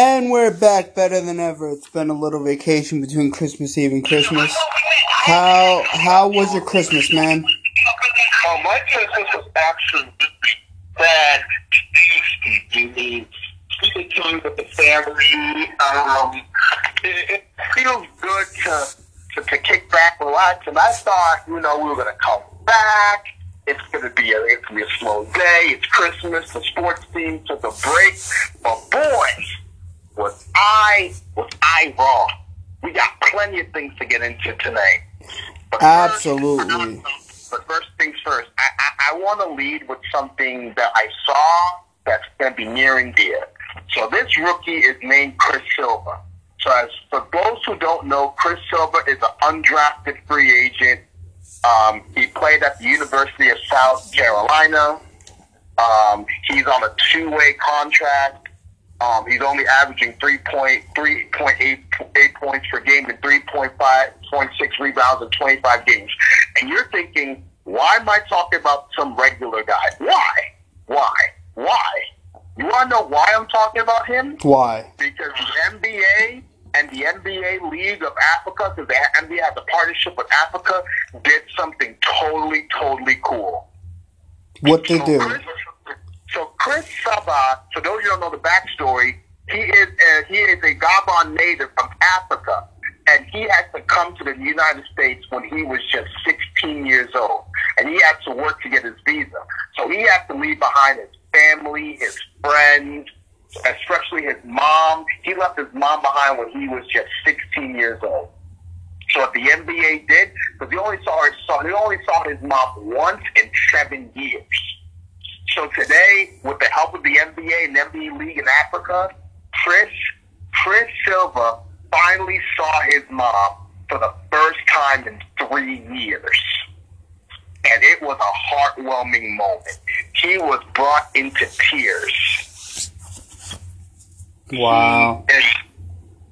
And we're back better than ever. It's been a little vacation between Christmas Eve and Christmas. How how was your Christmas, man? Oh, my Christmas was absolutely bad. You mean spending time with the family? Um, it, it feels good to, to to kick back, relax. And I thought, you know, we were gonna come back. It's gonna be a it's gonna be a slow day. It's Christmas. The sports team took a break, but boy, was I was I wrong. We got plenty of things to get into tonight. But first- Absolutely. but first things first, I, I, I want to lead with something that I saw that's going to be near and dear. So this rookie is named Chris Silva. So as for those who don't know, Chris Silva is an undrafted free agent. Um, he played at the University of South Carolina. Um, he's on a two-way contract. Um, he's only averaging 3.3, 3.8 eight points per game and 3.5, 0.6 rebounds in 25 games. And you're thinking, why am I talking about some regular guy? Why? Why? Why? You want to know why I'm talking about him? Why? Because the NBA and the NBA League of Africa, because the NBA has a partnership with Africa, did something totally, totally cool. What they So do? Chris, so Chris Silva, for those of you who don't know the backstory, he is uh, he is a Gabon native from Africa, and he had to come to the United States when he was just 16 years old, and he had to work to get his visa. So he had to leave behind his family, his friends, especially his mom. He left his mom behind when he was just 16 years old. So what the NBA did, because he only saw his son, he only saw his mom once in seven years. So today, with the help of the NBA and NBA League in Africa, Chris Chris Silva finally saw his mom for the first time in three years. And it was a heartwarming moment. He was brought into tears. Wow. It,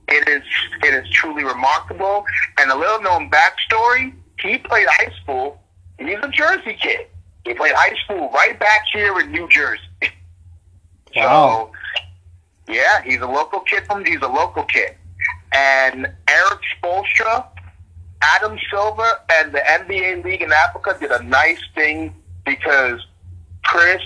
it is it is truly remarkable. And a little known backstory: he played high school. He's a Jersey kid. He played high school right back here in New Jersey. Wow. So, yeah, he's a local kid from. He's a local kid. And Erik Spoelstra, Adam Silver, and the NBA League in Africa did a nice thing because Chris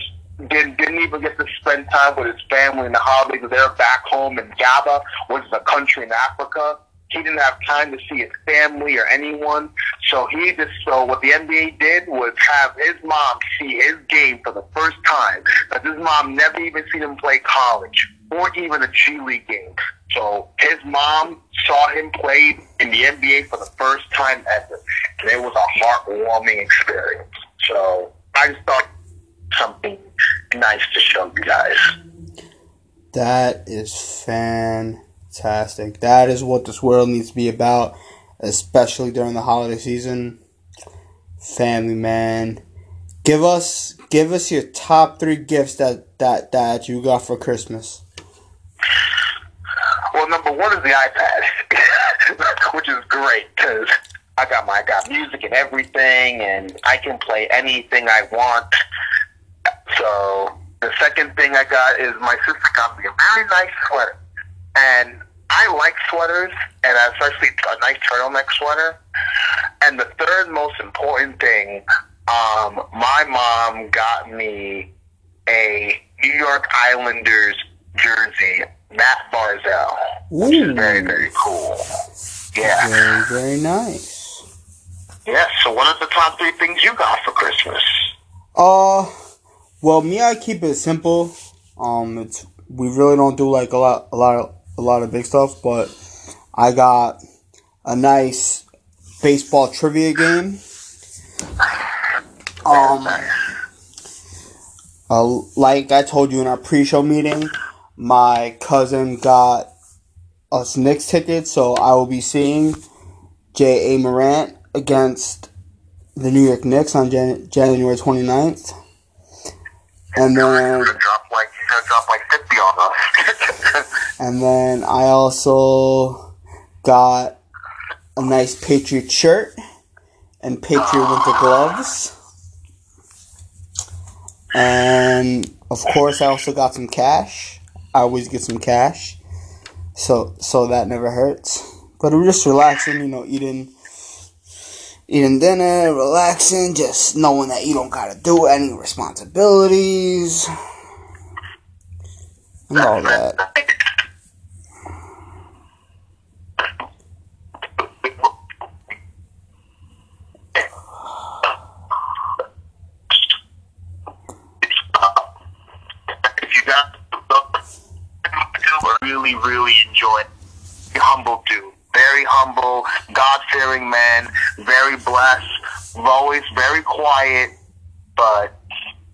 didn't, didn't even get to spend time with his family in the holidays. They're back home in Gabon, which is a country in Africa. He didn't have time to see his family or anyone. So he just, so what the NBA did was have his mom see his game for the first time. Because his mom never even seen him play college or even a G League game. So his mom saw him play in the NBA for the first time ever. And it was a heartwarming experience. So I just thought something nice to show you guys. That is fantastic. That is what this world needs to be about, especially during the holiday season. Family, man. Give us give us your top three gifts that that that you got for Christmas. Well, number one is the iPad, which is great because I got my I got music and everything, and I can play anything I want. So the second thing I got is my sister got me a very nice sweater, and I like sweaters, and especially a nice turtleneck sweater. And the third most important thing, um, my mom got me a New York Islanders jersey, Mat Barzal, which is very, very cool. Yeah. Very, very nice. Yeah. So what are the top three things you got for Christmas? Uh well me I keep it simple. Um it's we really don't do like a lot a lot of a lot of big stuff, but I got a nice baseball trivia game. Um uh, like I told you in our pre-show meeting, my cousin got us Knicks tickets, so I will be seeing Ja Morant against the New York Knicks on Jan- January 29th. And then, like you're gonna drop like fifty on us. and then I also got a nice Patriot shirt and Patriot winter gloves. And of course, I also got some cash. I always get some cash. so so that never hurts. But we're just relaxing, you know, eating eating dinner, relaxing, just knowing that you don't gotta do any responsibilities and all that. Really, really enjoy. Humble dude. Very humble, God fearing man, very blessed, always very quiet, but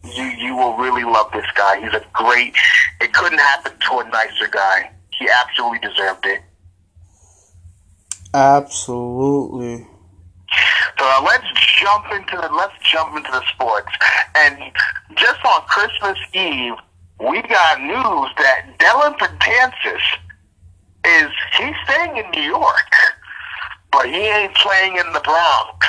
you you will really love this guy. He's a great couldn't happen to a nicer guy. He absolutely deserved it. Absolutely. So uh, let's jump into the let's jump into the sports. And just on Christmas Eve, we got news that Dellin Betances is he's staying in New York, but he ain't playing in the Bronx.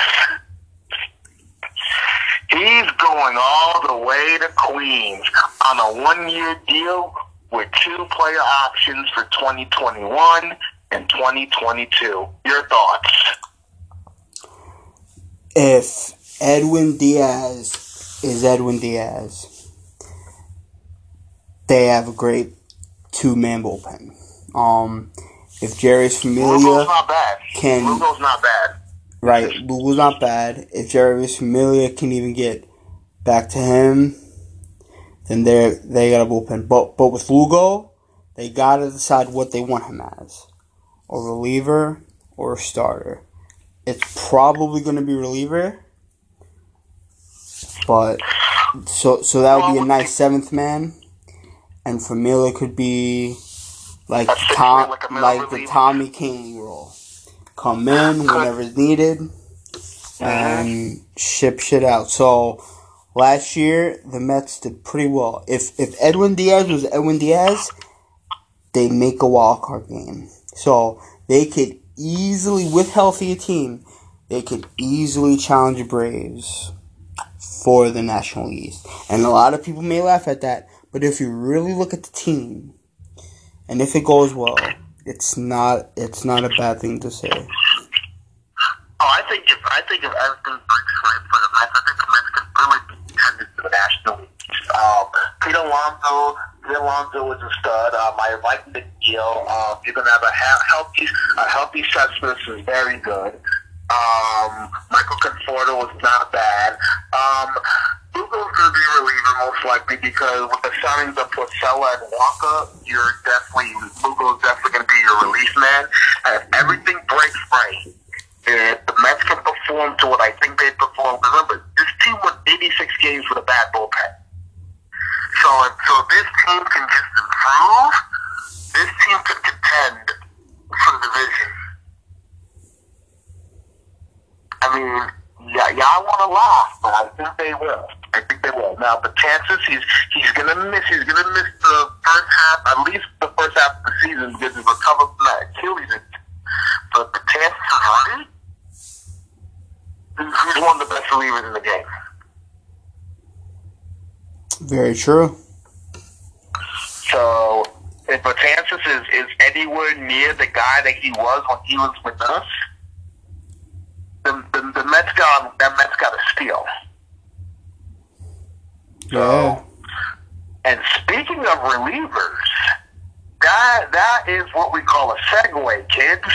He's going all the way to Queens on a one-year deal with two player options for 2021 and 2022. Your thoughts? If Edwin Diaz is Edwin Diaz, they have a great two man bullpen. Um, if Jeurys Lugo's Familia not bad. can- Lugo's not bad. Right, Lugo's not bad. If Jeurys Familia can even get back to him, then they they got a bullpen. But but with Lugo, they gotta decide what they want him as, a reliever or a starter. It's probably gonna be reliever, but so so that would be a nice seventh man, and Familia could be like Tom, like like the. Tommy King role. Come in whenever it's needed and uh-huh. ship shit out. So last year the Mets did pretty well. If if Edwin Diaz was Edwin Diaz, they make a wild card game. So they could easily, with healthy team, they could easily challenge the Braves for the National East. And a lot of people may laugh at that, but if you really look at the team, and if it goes well, it's not it's not a bad thing to say. Oh, I think if I think if everything breaks right for the Mets, I think the Mets could really be contenders for the National League. Um, Pete Alonso, Pete Alonso is a stud. Um, I like the deal. Um, you're gonna have a ha- healthy, a healthy Cespedes is very good. Um, Michael Conforto is not bad. Um, Lugo's gonna be a reliever most likely because with the signings of Porcello and Walker, you're definitely Lugo's definitely gonna be your relief man. And if everything breaks right, if the Mets can perform to what I think they perform. Remember, this team won 86 games with a bad bullpen. So so this team can just improve, this team could contend for the division. I mean, yeah, y'all want to laugh, but I think they will. I think they will. Now, the chances he's he's gonna miss. He's gonna miss the first half, at least the first half of the season, because he's recovered from that Achilles injury. But the chances are right. He's one of the best relievers in the game. Very true. So if Betances is, is anywhere near the guy that he was when he was with us, the, the, the Mets got that Mets got a steal. Yeah. And speaking of relievers, that that is what we call a segue, kids,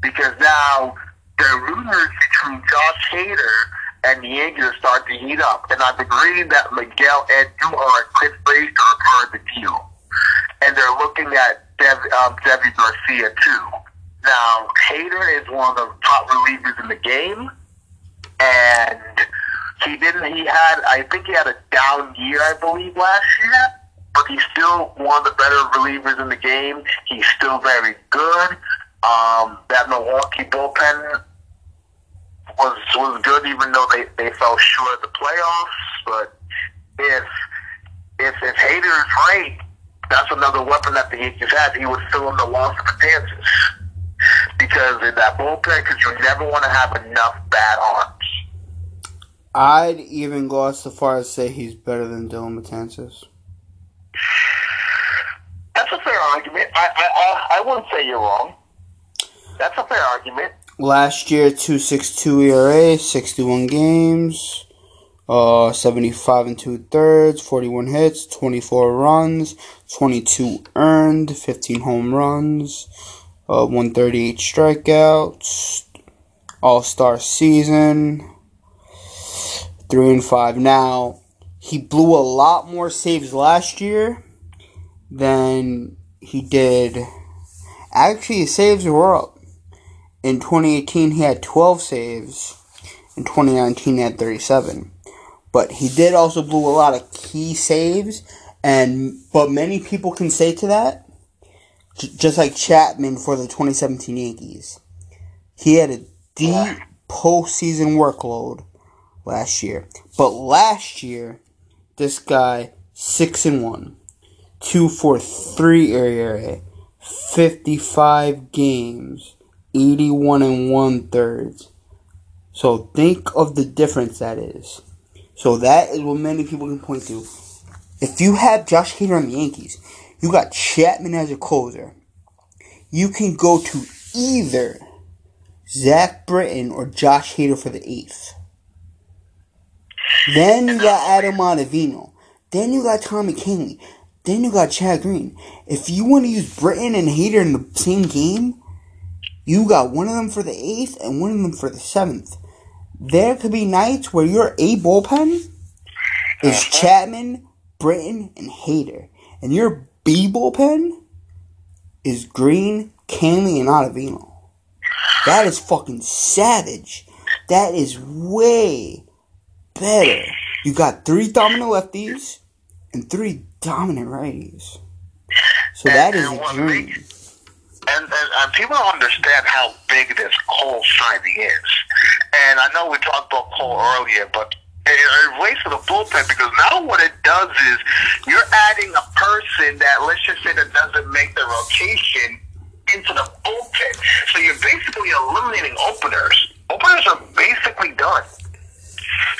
because now the rumors between Josh Hader and the Yankees starting to heat up, and I've agreed that Miguel Andujar and Chris Frazier are part of the deal, and they're looking at Dev, um, Deivi Garcia too. Now Hader is one of the top relievers in the game, and he didn't. He had, I think, he had a down year, I believe, last year. But he's still one of the better relievers in the game. He's still very good. Um, that Milwaukee bullpen was was good, even though they, they fell short of the playoffs. But if if if Hader is right, that's another weapon that the Yankees have. He would fill in the loss of Betances because in that bullpen, because you never want to have enough bad arms. I'd even go so far as say he's better than Dellin Betances. That's That's a fair argument. I, I, I, I wouldn't say you're wrong. That's a fair argument. Last year, 262 ERA, 61 games, uh, 75 and two thirds, 41 hits, 24 runs, 22 earned, 15 home runs, uh, 138 strikeouts, All Star season, 3 and 5. Now, he blew a lot more saves last year than he did. Actually, his saves were up. In 2018, he had 12 saves. In 2019, he had 37. But he did also blew a lot of key saves, and but many people can say to that, j- just like Chapman for the 2017 Yankees, he had a deep postseason workload last year. But last year, this guy six and one, two for three area, 55 games, 81 and one thirds. So think of the difference that is. So that is what many people can point to. If you have Josh Hader on the Yankees, you got Chapman as a closer. You can go to either Zach Britton or Josh Hader for the eighth. Then you got Adam Ottavino. Then you got Tommy Kahnle. Then you got Chad Green. If you want to use Britton and Hader in the same game, you got one of them for the eighth and one of them for the seventh. There could be nights where your A bullpen is uh-huh. Chapman, Britton, and Hader. And your B bullpen is Green, Kahnle, and Ottavino. That is fucking savage. That is way better. You got three dominant lefties and three dominant righties. So that is a dream. makes- And, and, and people don't understand how big this Cole signing is. And I know we talked about Cole earlier, but it, it relates to the bullpen because now what it does is you're adding a person that, let's just say, that doesn't make the rotation into the bullpen. So you're basically eliminating openers. Openers are basically done.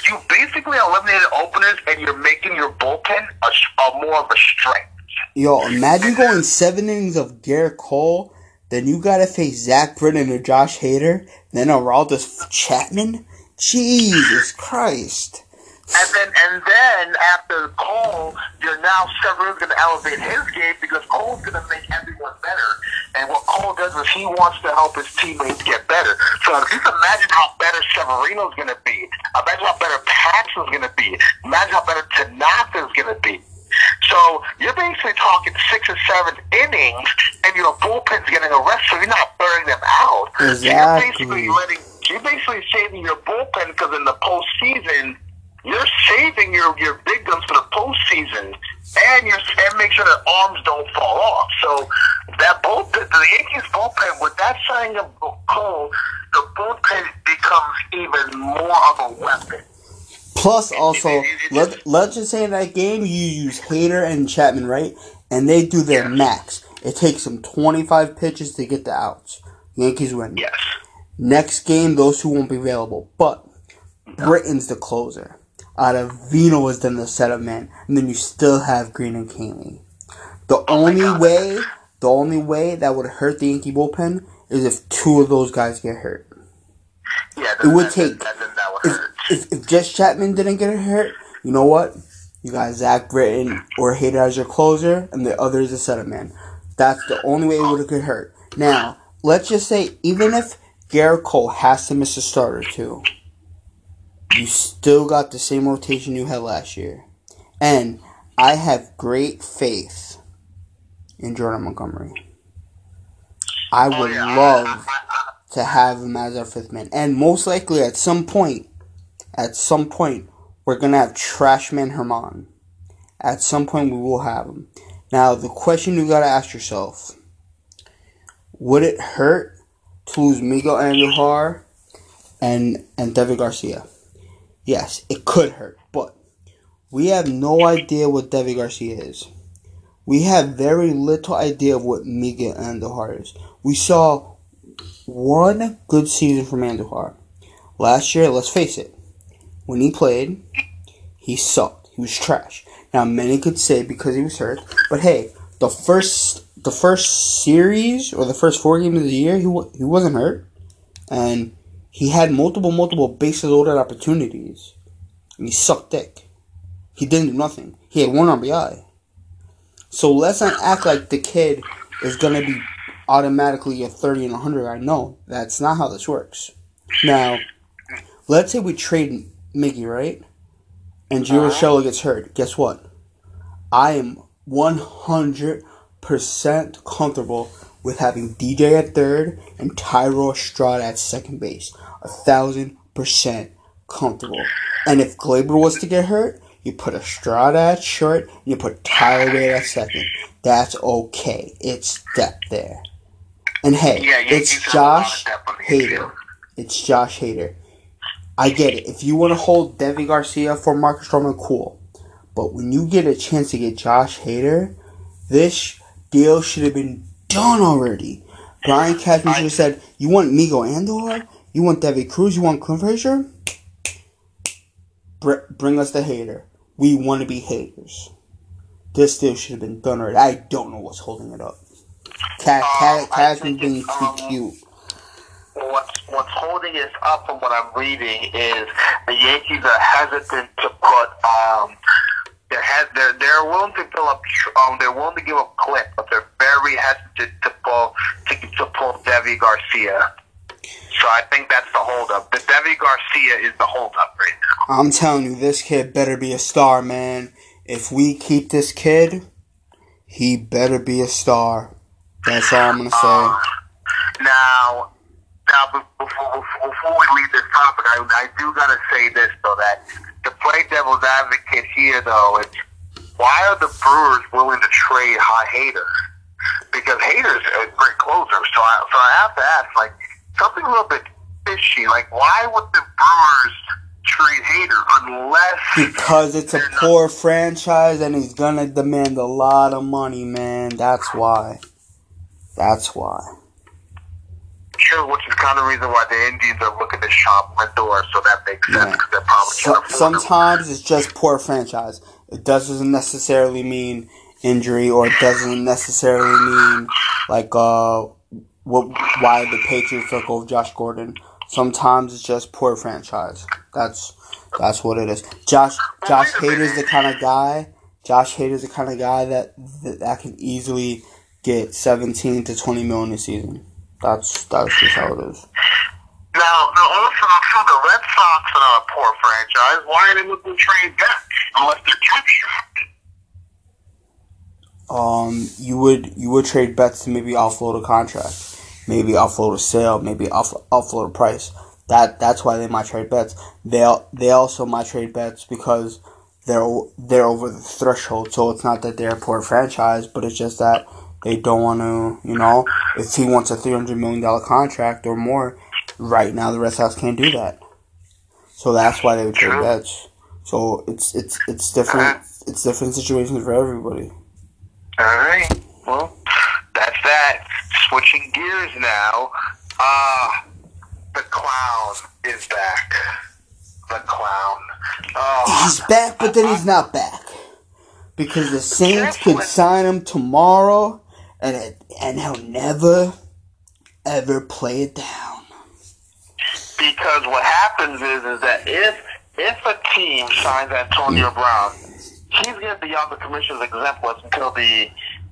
You basically eliminated openers, and you're making your bullpen a, a more of a strength. Yo, imagine going seven innings of Gerrit Cole, then you gotta face Zach Britton or Josh Hader, then Aroldis Chapman? Jesus Christ. And then, and then after Cole, you're now Severino's going to elevate his game because Cole's going to make everyone better. And what Cole does is he wants to help his teammates get better. So can imagine how better Severino's going to be, imagine how better Paxton's going to be, imagine how better Tanaka's going to be. So you're basically talking six or seven innings, and your bullpen's getting a rest, so you're not burning them out. So you're basically letting, you're basically saving your bullpen because in the postseason, you're saving your, your big guns for the postseason, and you're and make sure that arms don't fall off. So that bullpen, the Yankees bullpen, with that signing of Cole, the bullpen becomes even more of a weapon. Plus, also, let, let's just say in that game you use Hader and Chapman, right? And they do their max. It takes them 25 pitches to get the outs. Yankees win. Yes. Next game, those two won't be available. But Britton's the closer. Ottavino is then the setup man. And then you still have Green and Kahnle. The oh only way, the only way that would hurt the Yankee bullpen is if two of those guys get hurt. Yeah, It would that, take- That, that, that would If, hurt. if, if just Chapman didn't get hurt, you know what? You got Zach Britton or Hader as your closer, and the other is a setup man. That's the only way it would get hurt. Now, let's just say, even if Gerrit Cole has to miss a start or two, you still got the same rotation you had last year. And I have great faith in Jordan Montgomery. I Oh, would love to have him as our fifth man. And most likely at some point, at some point, we're gonna have Trashman Herman. At some point we will have him. Now the question you gotta ask yourself, would it hurt to lose Miguel Andujar and and David Garcia? Yes, it could hurt, but we have no idea what David Garcia is. We have very little idea of what Miguel Andujar is. We saw one good season from Andujar. Last year, let's face it, when he played, he sucked. He was trash. Now, many could say because he was hurt, but hey, the first the first series or the first four games of the year, he he wasn't hurt, and he had multiple multiple bases loaded opportunities, and he sucked dick. He didn't do nothing. He had one RBI. So let's not act like the kid is gonna be automatically a thirty and a hundred I know that's not how this works. Now, let's say we trade Mickey, right? And Gio uh-huh. Urshela gets hurt. Guess what? I am 100% comfortable with having DJ at third and Thairo Estrada at second base. A thousand percent comfortable. And if Gleyber was to get hurt, you put Estrada at short and you put Tyler at second. That's okay. It's depth there. And hey, Yeah, it's have a lot of Josh Hader. It's Josh Hader. I get it. If you want to hold Deivi Garcia for Marcus Stroman, cool. But when you get a chance to get Josh Hader, this deal should have been done already. Brian Cashman should have said, "You want Migo Andor? You want Devi Cruz? You want Clint Frazier? Br- bring us the Hater. We want to be haters." This deal should have been done already. I don't know what's holding it up. Ca- Ca- Um, Cashman think being too um, cute. what's what's holding us up from what I'm reading is the Yankees are hesitant to put um they're they're they're willing to fill up um they're willing to give up Clint, but they're very hesitant to pull to to pull Deivi Garcia. So I think that's the holdup. The Deivi Garcia is the holdup right now. I'm telling you, this kid better be a star, man. If we keep this kid, he better be a star. That's all I'm gonna say. Uh, now, now before, before, we leave this topic, I, I do gotta say this though that to play devil's advocate here though, it's why are the Brewers willing to trade High Hater? Because Hader's a great closer, so I so I have to ask like something a little bit fishy. Like why would the Brewers trade Hader unless Because it's a poor franchise and he's gonna demand a lot of money, man. That's why. That's why. Sure, which is kind of reason why the Indians are looking to shop Lindor, so that makes sense Yeah. because they're probably So, can't afford him. sometimes it's just poor franchise. It doesn't necessarily mean injury, or it doesn't necessarily mean like uh what why the Patriots took over Josh Gordon. Sometimes it's just poor franchise. That's that's what it is. Josh Josh Hader's the kind of guy. Josh Hader's the kind of guy that that, that can easily get seventeen to twenty million a season. That's that's just how it is. Now, now also, so the Red Sox are not a poor franchise. Why are they looking to trade Betts unless they're captured? um, you would you would trade Betts to maybe offload a contract, maybe offload a sale, maybe off, offload a price. That that's why they might trade Betts. They they also might trade Betts because they're they're over the threshold. So it's not that they're a poor franchise, but it's just that they don't want to. You know, if he wants a three hundred million dollar contract or more, right now the Red Sox can't do that. So that's why they would trade Betts. So it's it's it's different. It's different situations for everybody. All right. Well, that's that. Switching gears now. Uh, the clown is back. The clown. Oh, He's back, but then he's not back because the Saints could sign him tomorrow, and it, and he'll never ever play it down. because what happens is is that if if a team signs Antonio Brown, he's going to be on the commissioner's exempt list until the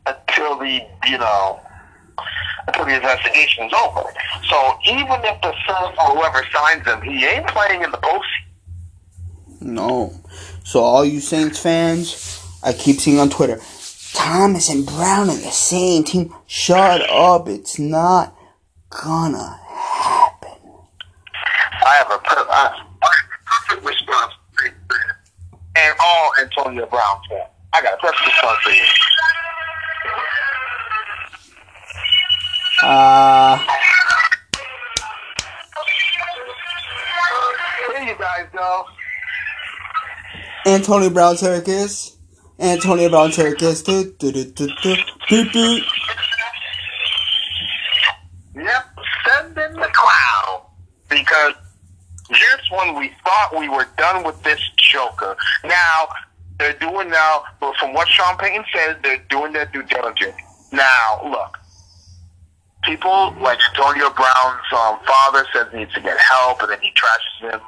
until the you know until the investigation is over. So even if the Saints or whoever signs him, he ain't playing in the postseason. No. So all you Saints fans, I keep seeing on Twitter, Thomas and Brown are the same team. Shut up! It's not gonna happen. I have a per- I, I have a perfect response for you. and all Antonio Brown fans. I got a perfect response for you. Uh, Here you guys go. Antonio Brown Turkis. Antonio Brown Turkis. Do, do, do, do, do, do, do. Yep, send in the clown. Because just when we thought we were done with this Joker, now They're doing now, but from what Sean Payton says, they're doing their due diligence. Now, look, people like Antonio Brown's um, father says he needs to get help, and then he trashes him.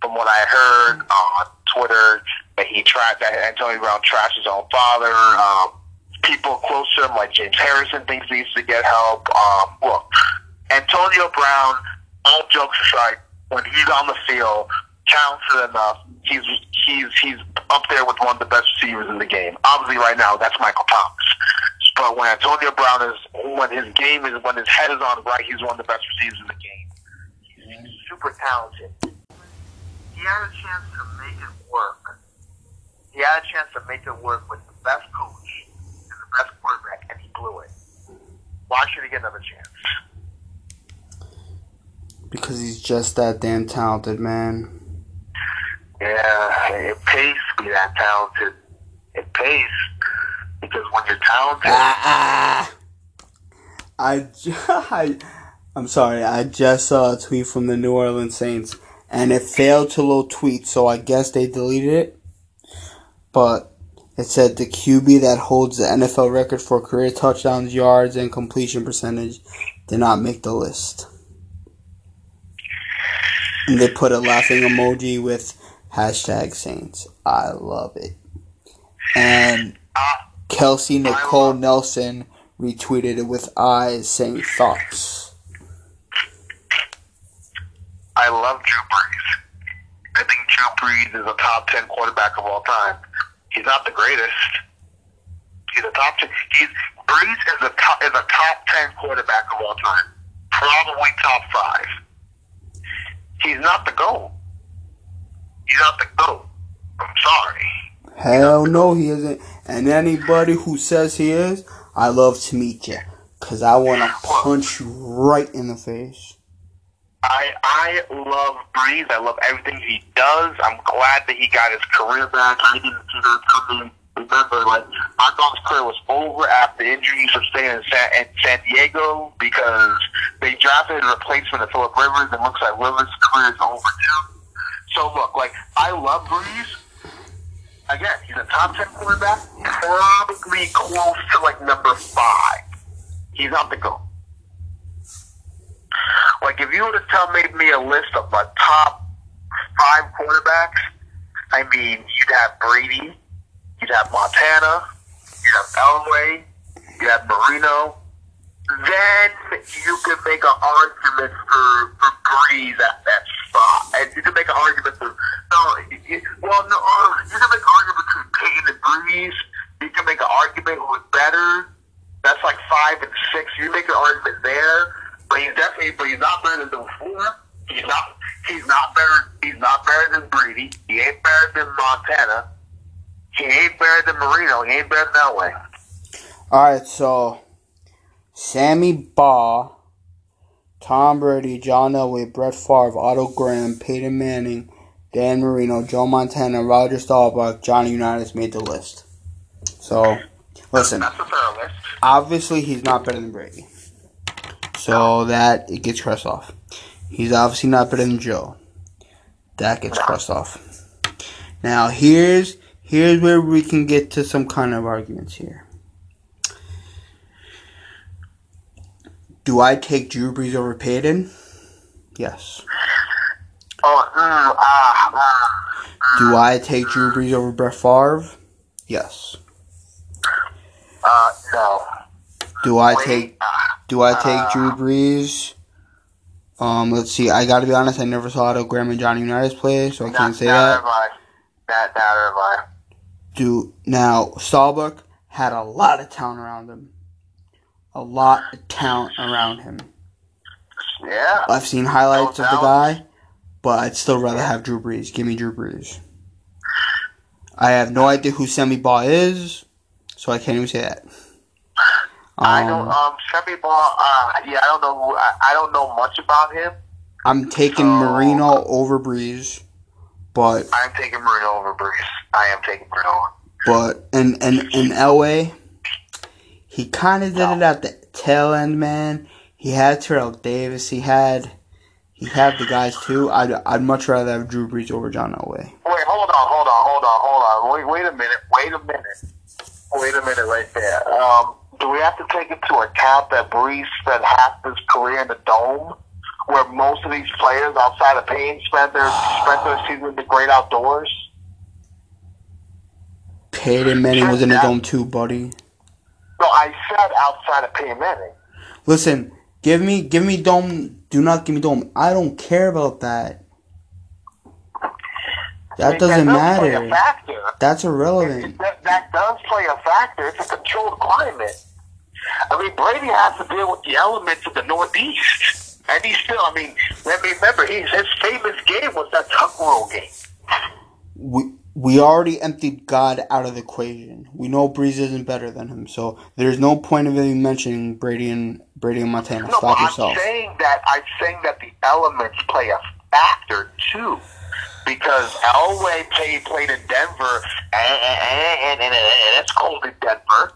From what I heard on Twitter, that he tried that Antonio Brown trashed his own father. Um, people close to him, like James Harrison, thinks he needs to get help. Um, look, Antonio Brown, all jokes aside, when he's on the field, talented enough. He's he's he's up there with one of the best receivers in the game. Obviously, right now, that's Michael Thomas. But when Antonio Brown is, when his game is, when his head is on right, he's one of the best receivers in the game. He's super talented. He had a chance to make it work. He had a chance to make it work with the best coach and the best quarterback, and he blew it. Why should he get another chance? Because he's just that damn talented, man. Yeah, it pays to be that talented. It pays because when you're talented, Ah, ah. I, I, I'm sorry. I just saw a tweet from the New Orleans Saints, and it failed to load tweet, so I guess they deleted it. But it said the QB that holds the NFL record for career touchdowns, yards, and completion percentage did not make the list. And they put a laughing emoji with hashtag Saints. I love it. And Kelsey Nicole Nelson retweeted it with eyes saying thoughts. I love Drew Brees. I think Drew Brees is a top ten quarterback of all time. He's not the greatest. He's a top ten. He's Brees is a top is a top ten quarterback of all time. Probably top five. He's not the GOAT. He's not the GOAT. I'm sorry. Hell no, he isn't. And anybody who says he is, I love to meet you. Cause I want to punch you right in the face. I I love Brees. I love everything he does. I'm glad that he got his career back. I didn't see that coming. Remember, like I thought his career was over after injury sustained in San, in San Diego because they drafted a replacement of Philip Rivers, and looks like Rivers' career is over too. So look, like I love Brees. Again, he's a top ten quarterback, probably close to like number five. He's not the goal. Like if you were to tell made me a list of my top five quarterbacks, I mean you'd have Brady, you'd have Montana, you'd have Elway, you'd have Marino. Then you could make an argument for for Brees at that spot, and you could make an argument for no, well no, uh, you can make an argument between Peyton and Brees. You can make an argument who's better. That's like five and six. You make an argument there, but he's definitely, but he's not better than four. He's not. He's not better. He's not better than Brady. He ain't better than Montana. He ain't better than Marino. He ain't better than Elway. Alright, so Sammy Baugh, Tom Brady, John Elway, Brett Favre, Otto Graham, Peyton Manning, Dan Marino, Joe Montana, Roger Staubach, Johnny Unitas made the list. So, listen, That's a fair list. obviously he's not better than Brady. So that it gets crossed off. He's obviously not better than Joe. That gets crossed off. Now here's here's where we can get to some kind of arguments here. Do I take Drew Brees over Peyton? Yes. Oh, mm, ah, mm, Do I take Drew Brees over Brett Favre? Yes. uh, no. Do I Wait, take ah, Do I take Drew Brees? Um, let's see. I got to be honest. I never saw Otto Graham and Johnny Unitas play, so I not, can't say not that. Not, not have I. Do now Staubach had a lot of talent around him. A lot of talent around him. Yeah. I've seen highlights No of the guy, but I'd still rather have Drew Brees. Give me Drew Brees. I have no idea who Semi Baugh is, so I can't even say that. I don't. Um, Um, Semi Ball. Uh, yeah, I don't know. Who, I, I don't know much about him. I'm taking so- Marino over Brees, but I am taking Marino over Brees. I am taking Marino. But and and in Elway, he kind of did it at the tail end, man. He had Terrell Davis. He had he had the guys too. I'd I'd much rather have Drew Brees over John Elway. Wait, hold on, hold on, hold on, hold on. on. Wait, wait a minute. Wait a minute. Wait a minute right there. Um, do we have to take into account that Brees spent half his career in the dome, where most of these players outside of Payne spent their spent their season in the great outdoors? Peyton Manning was in the dome too, buddy. No, I said outside of Peyton Manning. Listen, give me give me dome. Do not give me dome. I don't care about that. That doesn't that does play a matter. factor. That's irrelevant. That, that does play a factor. It's a controlled climate. I mean, Brady has to deal with the elements of the Northeast. And he's still, I mean, let me remember, he's, his famous game was that tuck rule game. We we already emptied God out of the equation. We know Brees isn't better than him, so there's no point of even mentioning Brady and Brady and Montana. No, Stop yourself. I'm saying that I'm saying that the elements play a factor too, because Elway played played in Denver, and, and, and, and, and it's cold in Denver.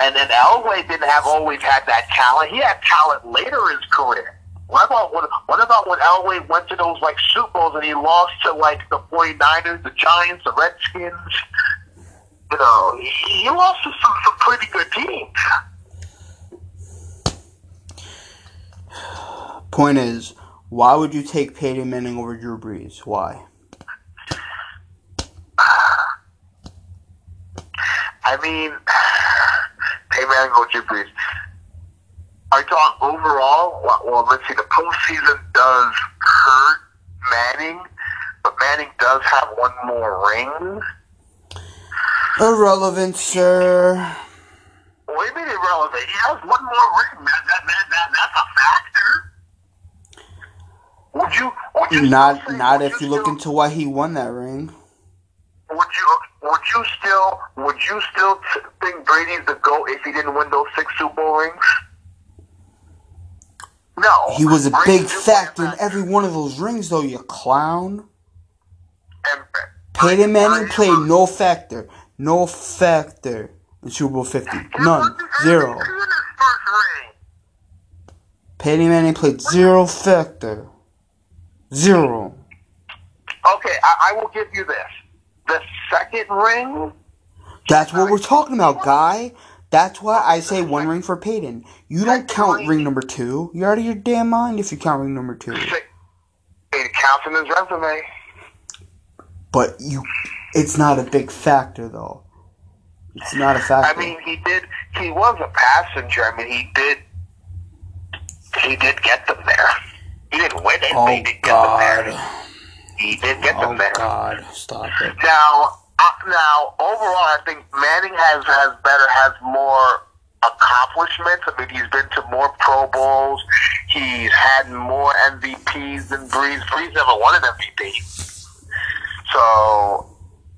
And then Elway didn't have always had that talent. He had talent later in his career. What about when, what about when Elway went to those like Super Bowls and he lost to like the 49ers, the Giants, the Redskins? You know, he, he lost to some, some pretty good teams. Point is, why would you take Peyton Manning over Drew Brees? Why? I mean, hey man, go Drew Brees. Are thought overall? Well, let's see. The postseason does hurt Manning, but Manning does have one more ring. Irrelevant, sir. Do you mean irrelevant? He has one more ring. That, that, that, that, that's a factor. Would you? Would you Not say- not if you look still- into why he won that ring. Would you? Would you still? Would you still think Brady's the goat if he didn't win those six Super Bowl rings? No. He was a Brady big did play a factor in every one of those rings, though. You clown. And- Peyton Manning Brady played no factor, no factor in Super Bowl Fifty. None, zero. He won his first ring. Peyton Manning played zero factor, zero. Okay, I, I will give you this. The second ring, That's what we're talking about, guy. That's why I say one ring for Peyton. You don't count ring number two. You're out of your damn mind if you count ring number two. it counts in his resume. But you, it's not a big factor though. It's not a factor. I mean, he did. He was a passenger. I mean, he did. He did get them there. He didn't win it. oh he did get them there. God. He did get Oh them there. God. Stop it. Now, uh, now, overall, I think Manning has has better, has more accomplishments. I mean, he's been to more Pro Bowls. He's had more MVPs than Brees. Brees never won an MVP. So,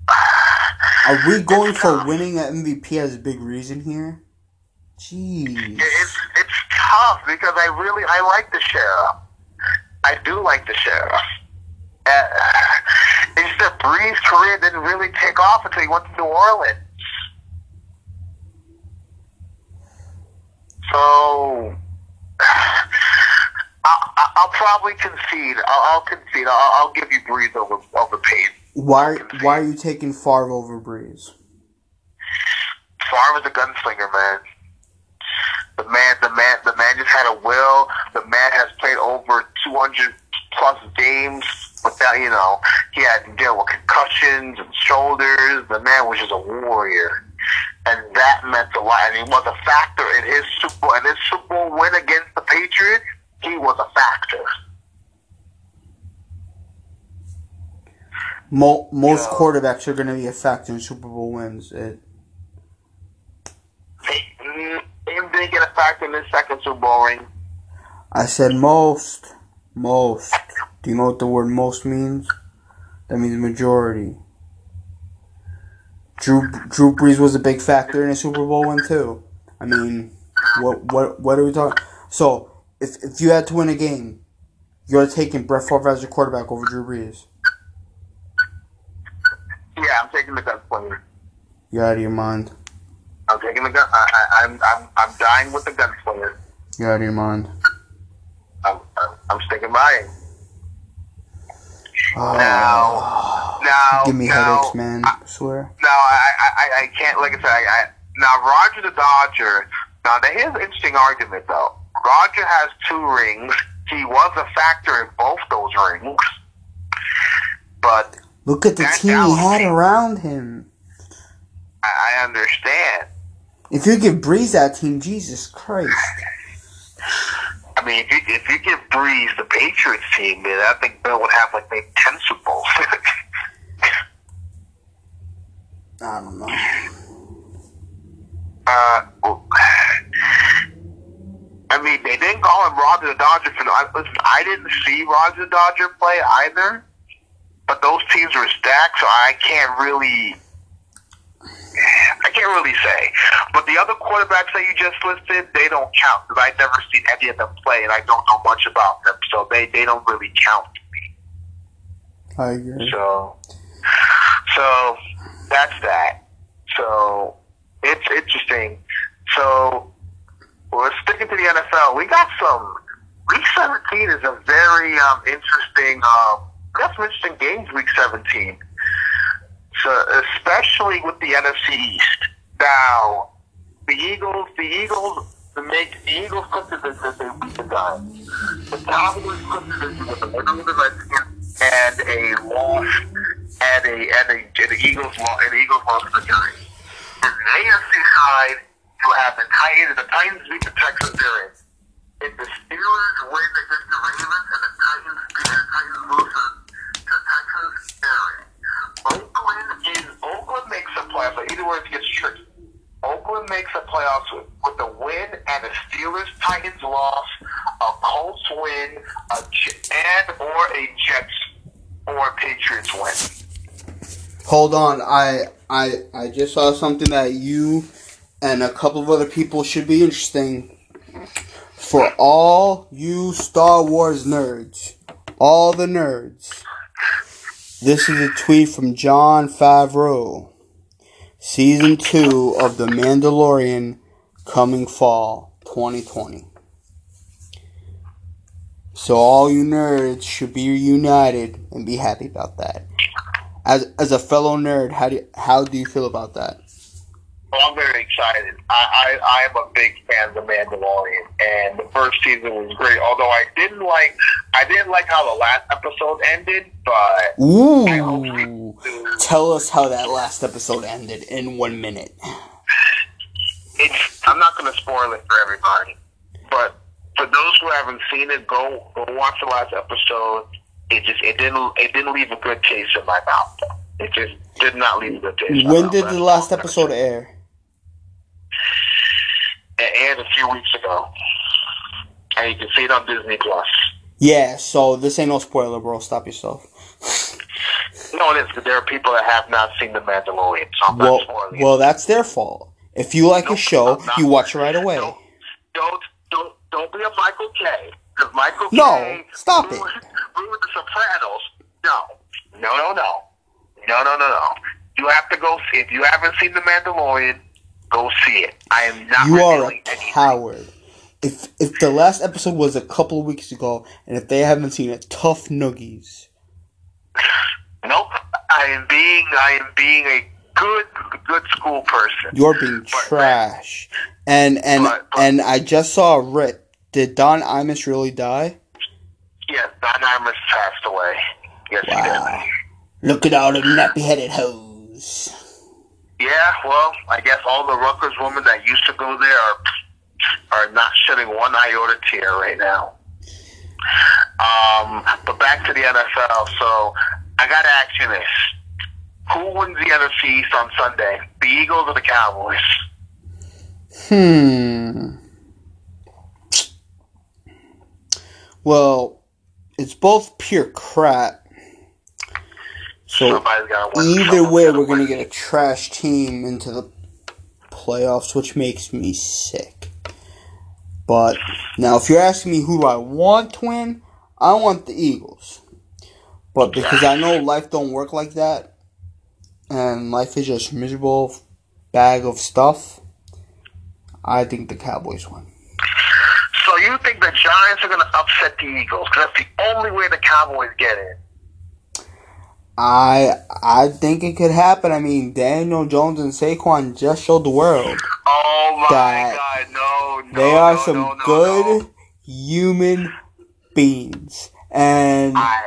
Are we going for winning an MVP as a big reason here? Jeez. it's it's tough because I really I like the sheriff. I do like the sheriff. Uh, it's that Brees career didn't really take off until he went to New Orleans. So I'll, I'll probably concede. I'll, I'll concede. I'll, I'll give you Brees over over Payne. Why why are you taking Favre over Brees? Favre is a gunslinger, man. The man, the man, the man just had a will. The man has played over 200 plus games without, you know, he had to deal with concussions and shoulders. The man was just a warrior, and that meant a lot. And he was a factor in his Super Bowl, And his Super Bowl win against the Patriots. He was a factor. Mo- most Yeah. quarterbacks are going to be a factor in Super Bowl wins. It, He, he didn't get a factor in his second Super Bowl ring. I said most. Most. Do you know what the word most means? That means majority. Drew Drew Brees was a big factor in a Super Bowl win too. I mean, what what what are we talking? So if if you had to win a game, you're taking Brett Favre as your quarterback over Drew Brees. Yeah, I'm taking the gunslinger. You're out of your mind. I'm taking the gun. I, I, I'm, I'm, I'm dying with the gunslinger. You're out of your mind. I'm, sticking by it. Oh. Now, Now, Give me now, headaches, man. I swear. Now, I, I, I can't, like I said, I, I, now Roger the Dodger, now here's an interesting argument though. Roger has two rings. He was a factor in both those rings. But Look at the team he had around him. I, I understand. If you give Brees that team, Jesus Christ. I mean, if you, if you give Brees the Patriots team, man, I think Bill would have like maybe 10 Super Bowls. I don't know. uh, well, I mean, they didn't call him Roger the Dodger for no. I, listen, I didn't see Roger the Dodger play either, but those teams were stacked, so I can't really. Can't really say. But the other quarterbacks that you just listed, they don't count because I've never seen any of them play, and I don't know much about them, so they, they don't really count to me. I agree. So, so that's that. So it's interesting. So we're sticking to the NFL. We got some. Week 17 is a very um, interesting. Um, we got some interesting games. Week 17. So especially with the NFC East. Now, the Eagles. The Eagles. The make the Eagles put the the, the, the week. The Cowboys put the the, the, the, the Redskins and a loss and a and a and the Eagles lost and the Eagles lost the Giants. On the AFC side, you have the Titans. The Titans beat the Texans. They're in. If the Steelers win against the Ravens and the Titans beat the Titans lose to to Texans, they're. Oakland is Oakland makes the playoffs. So either way, it gets tricky. Oakland makes the playoffs with, with the win and the Steelers Titans loss, a Colts win, a and or a Jets or Patriots win. Hold on, I I I just saw something that you and a couple of other people should be interesting. For all you Star Wars nerds, all the nerds. This is a tweet from Jon Favreau. Season 2 of The Mandalorian coming fall 2020. So all you nerds should be united and be happy about that. As as a fellow nerd, how do you, how do you feel about that? Well, I'm very excited. I, I, I am a big fan of The Mandalorian, and the first season was great. Although I didn't like, I didn't like how the last episode ended, but Ooh, tell us how that last episode ended in one minute. it's. I'm not going to spoil it for everybody, but for those who haven't seen it, go go watch the last episode. It just it didn't it didn't leave a good taste in my mouth. It just did not leave a good taste. in my When did the last episode air? It aired a few weeks ago, and you can see it on Disney Plus. Yeah, so this ain't no spoiler, bro. Stop yourself. No, it is because there are people that have not seen The Mandalorian, so I'm Well, not spoiling well, that's their fault. If you like a show, you watch it right away. Don't, don't, don't, don't be a Michael Kay. Because Michael No, Kay. stop it. ruined The Sopranos. No, no, no, no, no, no, no, no. You have to go see. If you haven't seen The Mandalorian, go see it. I am not. You are a anything. coward. If if the last episode was a couple of weeks ago, and if they haven't seen it, tough noogies. Nope. I am being. I am being a good, good school person. You're being trash. And and But- but- and I just saw a rip. Did Don Imus really die? Yes, Don Imus passed away. Yes, he Wow. did. Look at all the nappy headed hoes. Yeah, well, I guess all the Rutgers women that used to go there are are not shedding one iota tear right now. Um, but back to the NFL. So I got to ask you this: Who wins the NFC East on Sunday? The Eagles or the Cowboys? Hmm. Well, it's both pure crap. So Somebody's got to win. either way, we're gonna get a trash team into the playoffs, which makes me sick. But now, if you're asking me who do I want to win, I want the Eagles. But because I know life don't work like that, and life is just miserable bag of stuff, I think the Cowboys win. So you think the Giants are going to upset the Eagles? Because that's the only way the Cowboys get in. I I think it could happen. I mean, Daniel Jones and Saquon just showed the world Oh my That God! No, no, they are no, some good human beings, and I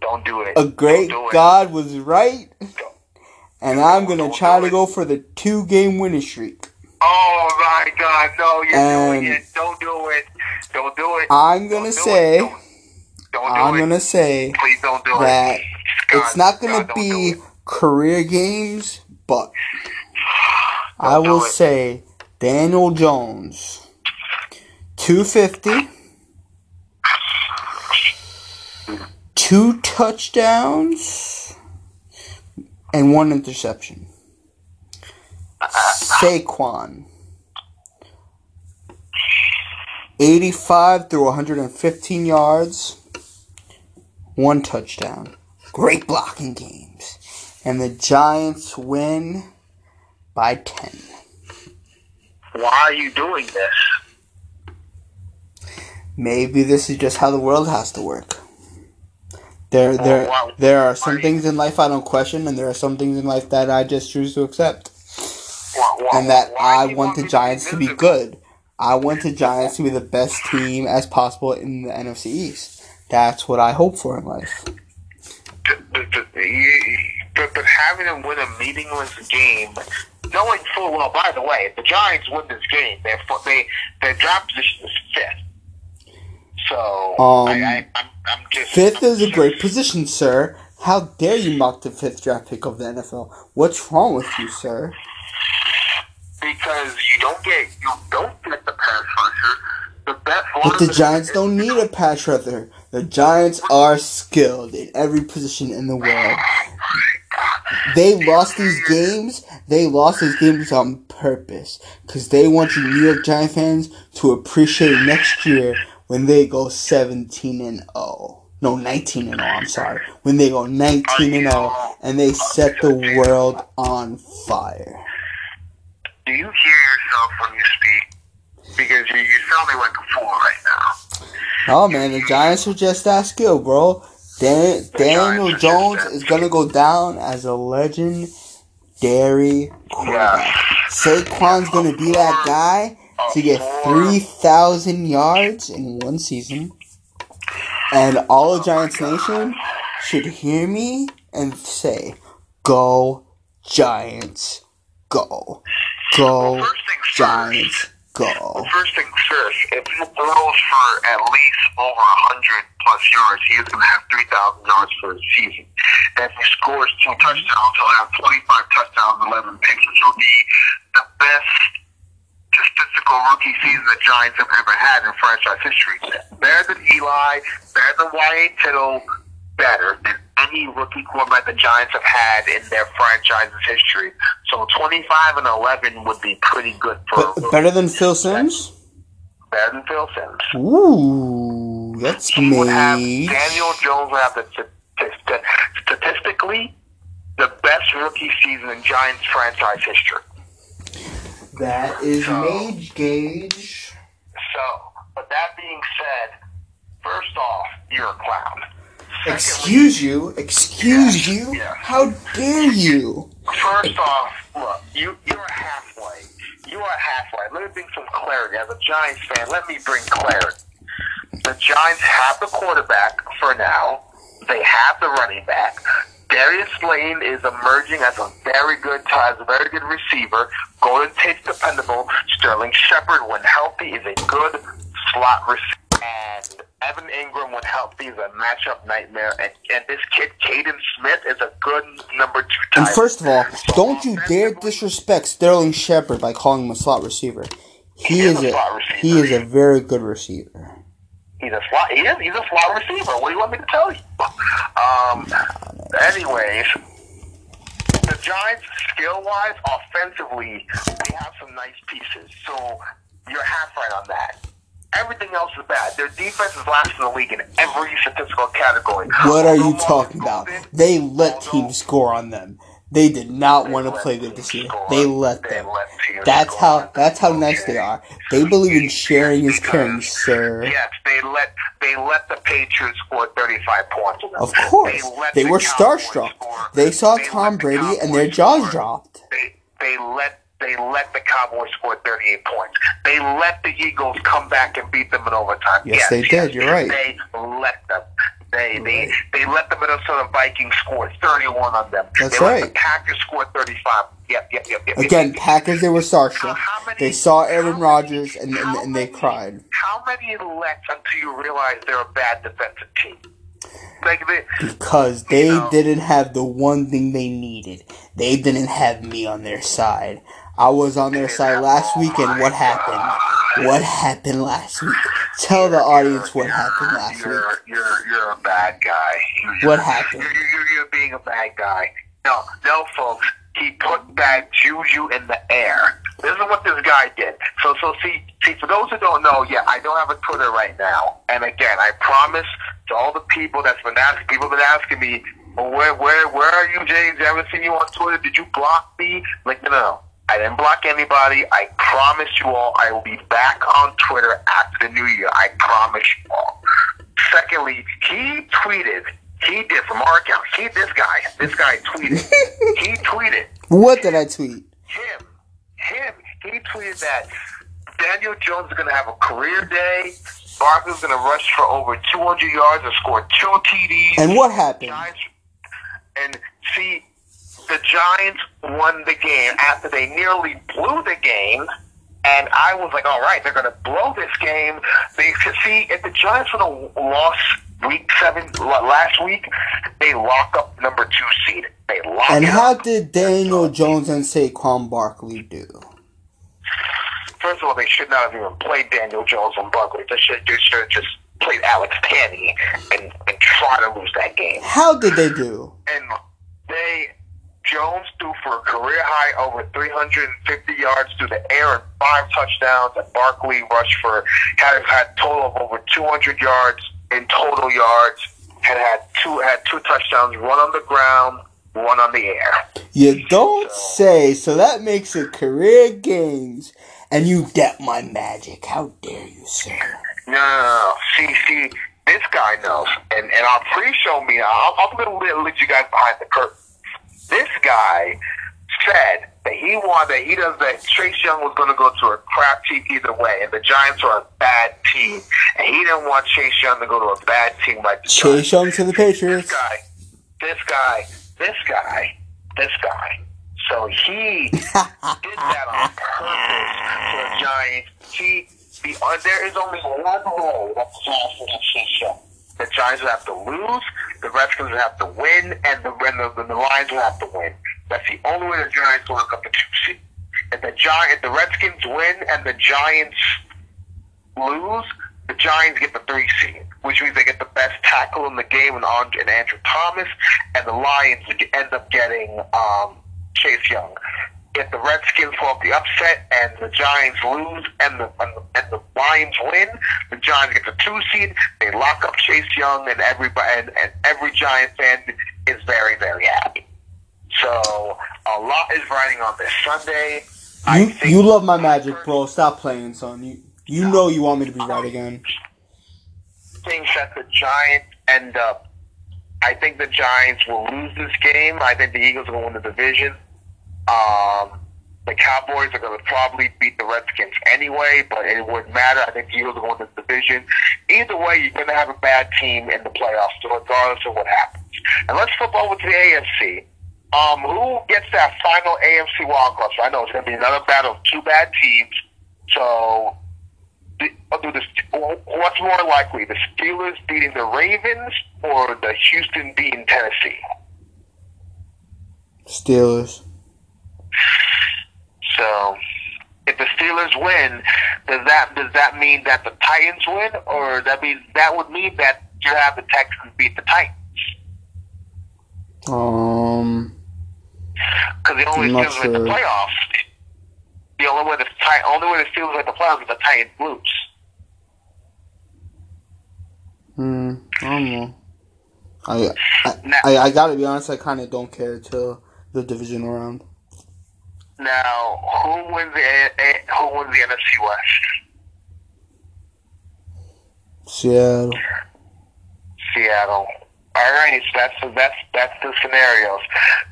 don't do it. a great Don't it. God was right. And I'm gonna try to go for the two game winning streak. Oh my God! No, you're And- doing it. Don't do it. Don't do it. I'm Don't gonna do say. Don't, don't do I'm gonna say Please don't do that it. God, it's not gonna God, be career games, but I will say Daniel Jones, 250, two touchdowns, and one interception. Saquon, 85 through 115 yards, one touchdown. Great blocking games. And the Giants win by 10. Why are you doing this? Maybe this is just how the world has to work. There, there, there are some things in life I don't question, and there are some things in life that I just choose to accept. And that I want the Giants to be good. I want the Giants to be the best team as possible in the NFC East. That's what I hope for in life. But, but, but, you- but, but having them win a meaningless game, knowing full well, by the way, if the Giants win this game, their they their draft position is fifth. So Um, I, I, I'm, I'm just Fifth I'm is a great position, sir. How dare you mock the fifth draft pick of the NFL? What's wrong with you, sir? because you don't get you don't get the pass rusher. The best But the Giants don't need a pass rusher. The Giants are skilled in every position in the world. They lost these games. They lost these games on purpose because they want you New York Giant fans to appreciate next year when they go 17 and 0. No, 19 and 0. I'm sorry. When they go 19 and 0 and they set the world on fire. Do you hear yourself when you speak? Because you, you're sounding like a fool right now. Oh man, the Giants are just that skill, bro. Dan- Daniel Giants are just Jones is gonna go down as a legendary quarterback. Saquon's gonna be that guy to get three thousand yards in one season, and all of Giants Nation should hear me and say, "Go Giants, go, go Well, first things first. Giants, go." Well, first things first, if he throws for at least over 100 plus yards, he is going to have 3,000 yards for the season. If he scores two touchdowns, he'll have 25 touchdowns, 11 picks, which will be the best statistical rookie season the Giants have ever had in franchise history. Better than Eli, better than Y.A. Tittle, better than any rookie quarterback the Giants have had in their franchise's history. So 25 and 11 would be pretty good for Be- better than Phil Simms? better than Phil Simms. Ooh, that's He would have. Daniel Jones would have the st- st- statistically the best rookie season in Giants franchise history. That is So- Mage Gauge. So, but that being said, first off, you're a clown. Excuse you, excuse you. Yeah. How dare you? First off, look, you you're halfway. You are halfway. Let me bring some clarity. As a Giants fan, let me bring clarity. The Giants have the quarterback for now. They have the running back. Darius Lane is emerging as a very good, as a very good receiver. Golden Tate's dependable. Sterling Shepard, when healthy, is a good slot receiver. And Evan Engram, when healthy, is a matchup nightmare. And, and this kid, Kaden Smith, is a good number two. And first of all. So don't you dare disrespect Sterling Shepard by calling him a slot receiver. He He is is a a slot receiver. he is a very good receiver. He's a slot. He is. He's a slot receiver. What do you want me to tell you? Um. Anyways, the Giants, skill-wise, offensively, they have some nice pieces. So you're half right on that. Everything else is bad. Their defense is last in the league in every statistical category. What are you talking about? They let teams score on them. They did not want to play good this year. They let them. That's how that's how nice they are. They believe in sharing is caring, sir. Yes, they let they let the Patriots score 35 points. them. Of course, they the were starstruck. They saw Tom Brady and their jaws dropped. They they let they let the Cowboys score 38 points. They let the Eagles come back and beat them in overtime. Yes, they did. You're right. They let them. They they Right. they let the Minnesota Vikings score 31 on them. That's they let right. the Packers score 35. Yep, yep, yep, yep. Again, yep. Packers, they were starstruck. They saw Aaron Rodgers and, and, and they many- cried. How many lets until you realize they're a bad defensive team? Like they, Because they know. didn't have the one thing they needed. They didn't have me on their side. I was on their side last week, and what happened? What happened last week? Tell the audience what happened last week. you're, You're you're a bad guy. You're- What happened? You're, you're, you're being a bad guy. No, no, folks. He put bad juju in the air. This is what this guy did. So, so see, see, for those who don't know, yeah, I don't have a Twitter right now. And again, I promise to all the people that's been asking, people been asking me, where, where, where are you, James? I haven't seen you on Twitter. Did you block me? Like, no, no. I didn't block anybody. I promise you all, I will be back on Twitter after the new year. I promise you all. Secondly, he tweeted. He did from our account. He, this guy, this guy tweeted. he tweeted What did I tweet? him, him. He tweeted that Daniel Jones is going to have a career day. Barkley's going to rush for over 200 yards and score two TDs. And what happened? And see, the Giants won the game after they nearly blew the game. And I was like, all right, they're going to blow this game. They see if the Giants would have lost week seven last week, they lock up number two seed. They lock And how up. did Daniel Jones and Saquon Barkley do? First of all, they should not have even played Daniel Jones and Barkley. They should, they should have just played Alex Tanney and, and try to lose that game. How did they do? And they Jones threw for a career high over 350 yards through the air and five touchdowns. And Barkley rushed for had had total of over 200 yards in total yards. Had had two had two touchdowns, one on the ground, one on the air. You don't say, so that makes it career games, and you doubt my magic. How dare you, sir? No, no, no. See, see, this guy knows. And and our pre-show me. I'll, I'm going to let you guys behind the curtain. This guy said that he wanted, that he does that Chase Young was going to go to a crap team either way, and the Giants are a bad team, and he didn't want Chase Young to go to a bad team like the Chase Giants. Young to the Patriots. This guy, this guy, this guy, this guy. So he did that on purpose for the Giants. He, the, uh, there is only one role that's for Chase Young. The Giants will have to lose, the Redskins will have to win, and the, and the, the Lions will have to win. That's the only way the Giants will look up the two seed. If the Giant, if the Redskins win and the Giants lose, the Giants get the three seed, which means they get the best tackle in the game Andre and Andrew Thomas, and the Lions end up getting um, Chase Young. If the Redskins pull up the upset and the Giants lose and the, and the and the Lions win, the Giants get the two seed. They lock up Chase Young, and everybody and, and every Giant fan is very very happy. So a lot is riding on this Sunday. I You, think- you love my magic, bro. Stop playing, son. You you know you want me to be right again. think that the Giants end up. I think the Giants will lose this game. I think the Eagles will win the division. Um, the Cowboys are going to probably beat the Redskins anyway, but it wouldn't matter. I think the Eagles are going to the division. Either way, you're going to have a bad team in the playoffs, regardless of what happens. And let's flip over to the AFC. Um, who gets that final AFC wildcard? So I know it's going to be another battle of two bad teams. So I'll do this. What's more likely, the Steelers beating the Ravens or the Houston beating Tennessee? Steelers. So, if the Steelers win, does that does that mean that the Titans win, or that means that would mean that you have the Texans beat the Titans? Um, Because the only Steelers make the playoffs. The only way the only way the Steelers make the playoffs is the Titans lose. hmm, I don't know. I I, I, I gotta be honest. I kind of don't care till the divisional round. Now, who wins the who wins the NFC West? Seattle. Seattle. All right, so that's that's that's the scenarios.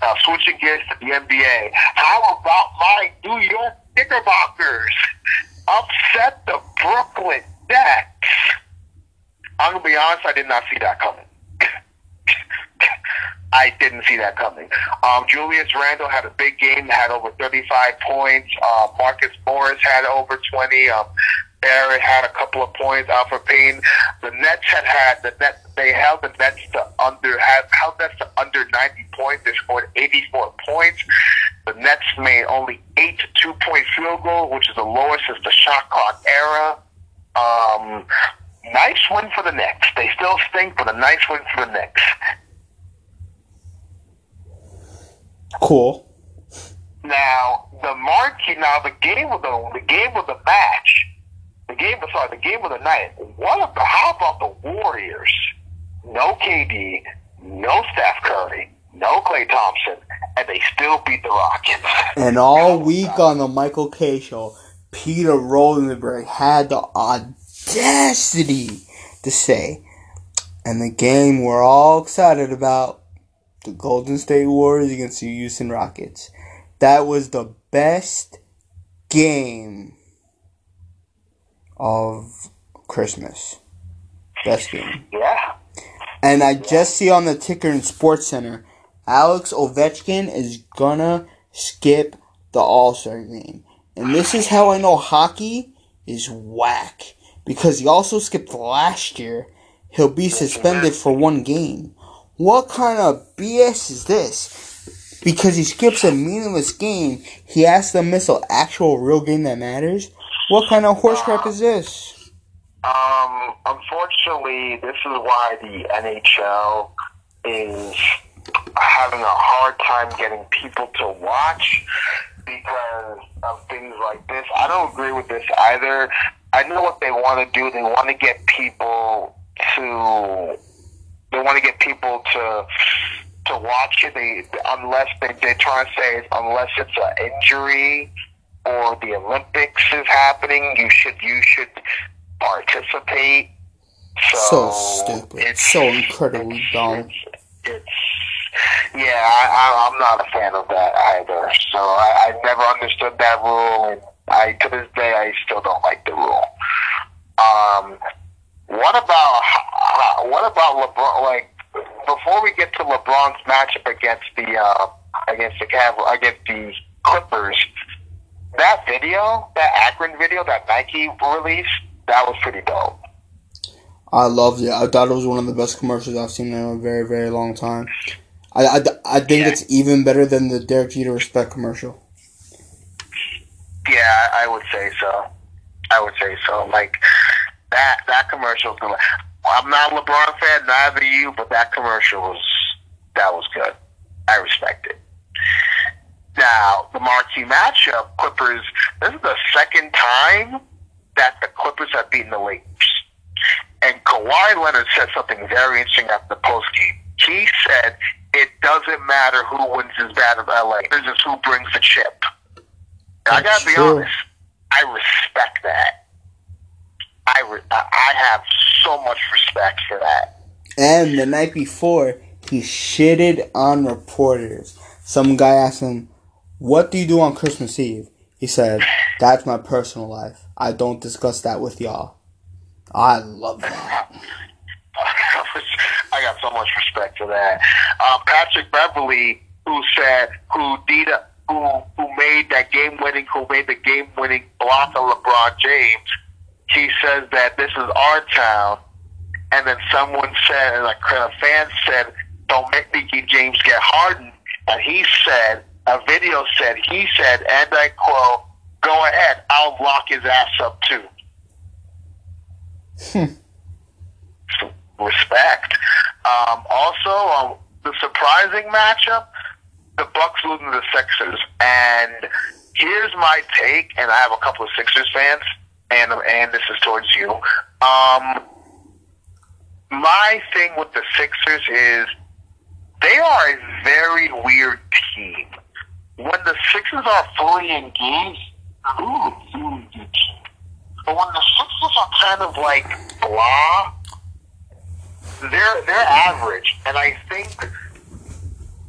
Now switching gears to the NBA. How about my New York Knickerbockers upset the Brooklyn Nets? I'm gonna be honest, I did not see that coming. I didn't see that coming. Um, Julius Randle had a big game, had over 35 points. Uh, Marcus Morris had over 20. Um, Barrett had a couple of points. Elfrid Payton. The Nets had had the Nets. They held the Nets to under have held Nets to under 90 points. They scored 84 points. The Nets made only eight two point field goal, which is the lowest since the shot clock era. Um, nice win for the Knicks. They still stink, but a nice win for the Knicks. Cool. Now the marquee. Now the game of the the game of the match. The game. Sorry, the game of the night. What about how about the Warriors? No KD, no Steph Curry, no Klay Thompson, and they still beat the Rockets. And all week on the Michael Kay show, Peter Rosenberg had the audacity to say, and the game we're all excited about, the Golden State Warriors against the Houston Rockets. That was the best game of Christmas. Best game. Yeah. And I just see on the ticker in Sports Center, Alex Ovechkin is gonna skip the All Star game. And this is how I know hockey is whack. Because he also skipped last year. He'll be suspended for one game. What kind of BS is this? Because he skips a meaningless game, he has to miss an actual real game that matters? What kind of horse crap is this? Um, unfortunately, this is why the NHL is having a hard time getting people to watch because of things like this. I don't agree with this either. I know what they want to do. They want to get people to. They want to get people to to watch it. They unless they they're trying to say unless it's an injury or the Olympics is happening, you should you should participate. So So, stupid. It's So incredibly it's- dumb. It's, it's yeah, I, I, I'm not a fan of that either. So I, I never understood that rule, and I to this day I still don't like the rule. Um, what about uh, what about LeBron? Like before we get to LeBron's matchup against the uh, against the Cav against the Clippers, that video, that Akron video that Nike released, that was pretty dope. I loved it. I thought it was one of the best commercials I've seen in a very, very long time. I, I, I think Yeah. it's even better than the Derek Jeter Respect commercial. Yeah, I would say so. I would say so. Like that that commercial. I'm not a LeBron fan, neither are you, but that commercial was that was good. I respect it. Now the marquee matchup, Clippers. This is the second time that the Clippers have beaten the Lakers. And Kawhi Leonard said something very interesting after the post game. He said it doesn't matter who wins this battle of LA. It's just who brings the chip. I gotta be honest. I respect that. I re- I I have so much respect for that. And the night before, he shitted on reporters. Some guy asked him, What do you do on Christmas Eve? He said, That's my personal life. I don't discuss that with y'all. I love that. I got so much respect for that. Um, Patrick Beverley, who said, who did, who who made that game winning, who made the game winning block of LeBron James. He says that this is our town, and then someone said, and a fan said, "Don't make Mickey James get hardened." And he said, a video said, he said, and I quote, "Go ahead, I'll lock his ass up too." respect. Um, also, um, the surprising matchup, the Bucks losing to the Sixers, and here's my take. And I have a couple of Sixers fans, and and this is towards you. Um, my thing with the Sixers is they are a very weird team. When the Sixers are fully engaged, ooh, ooh. But when the Sixers are kind of like blah. They're they're average, and I think,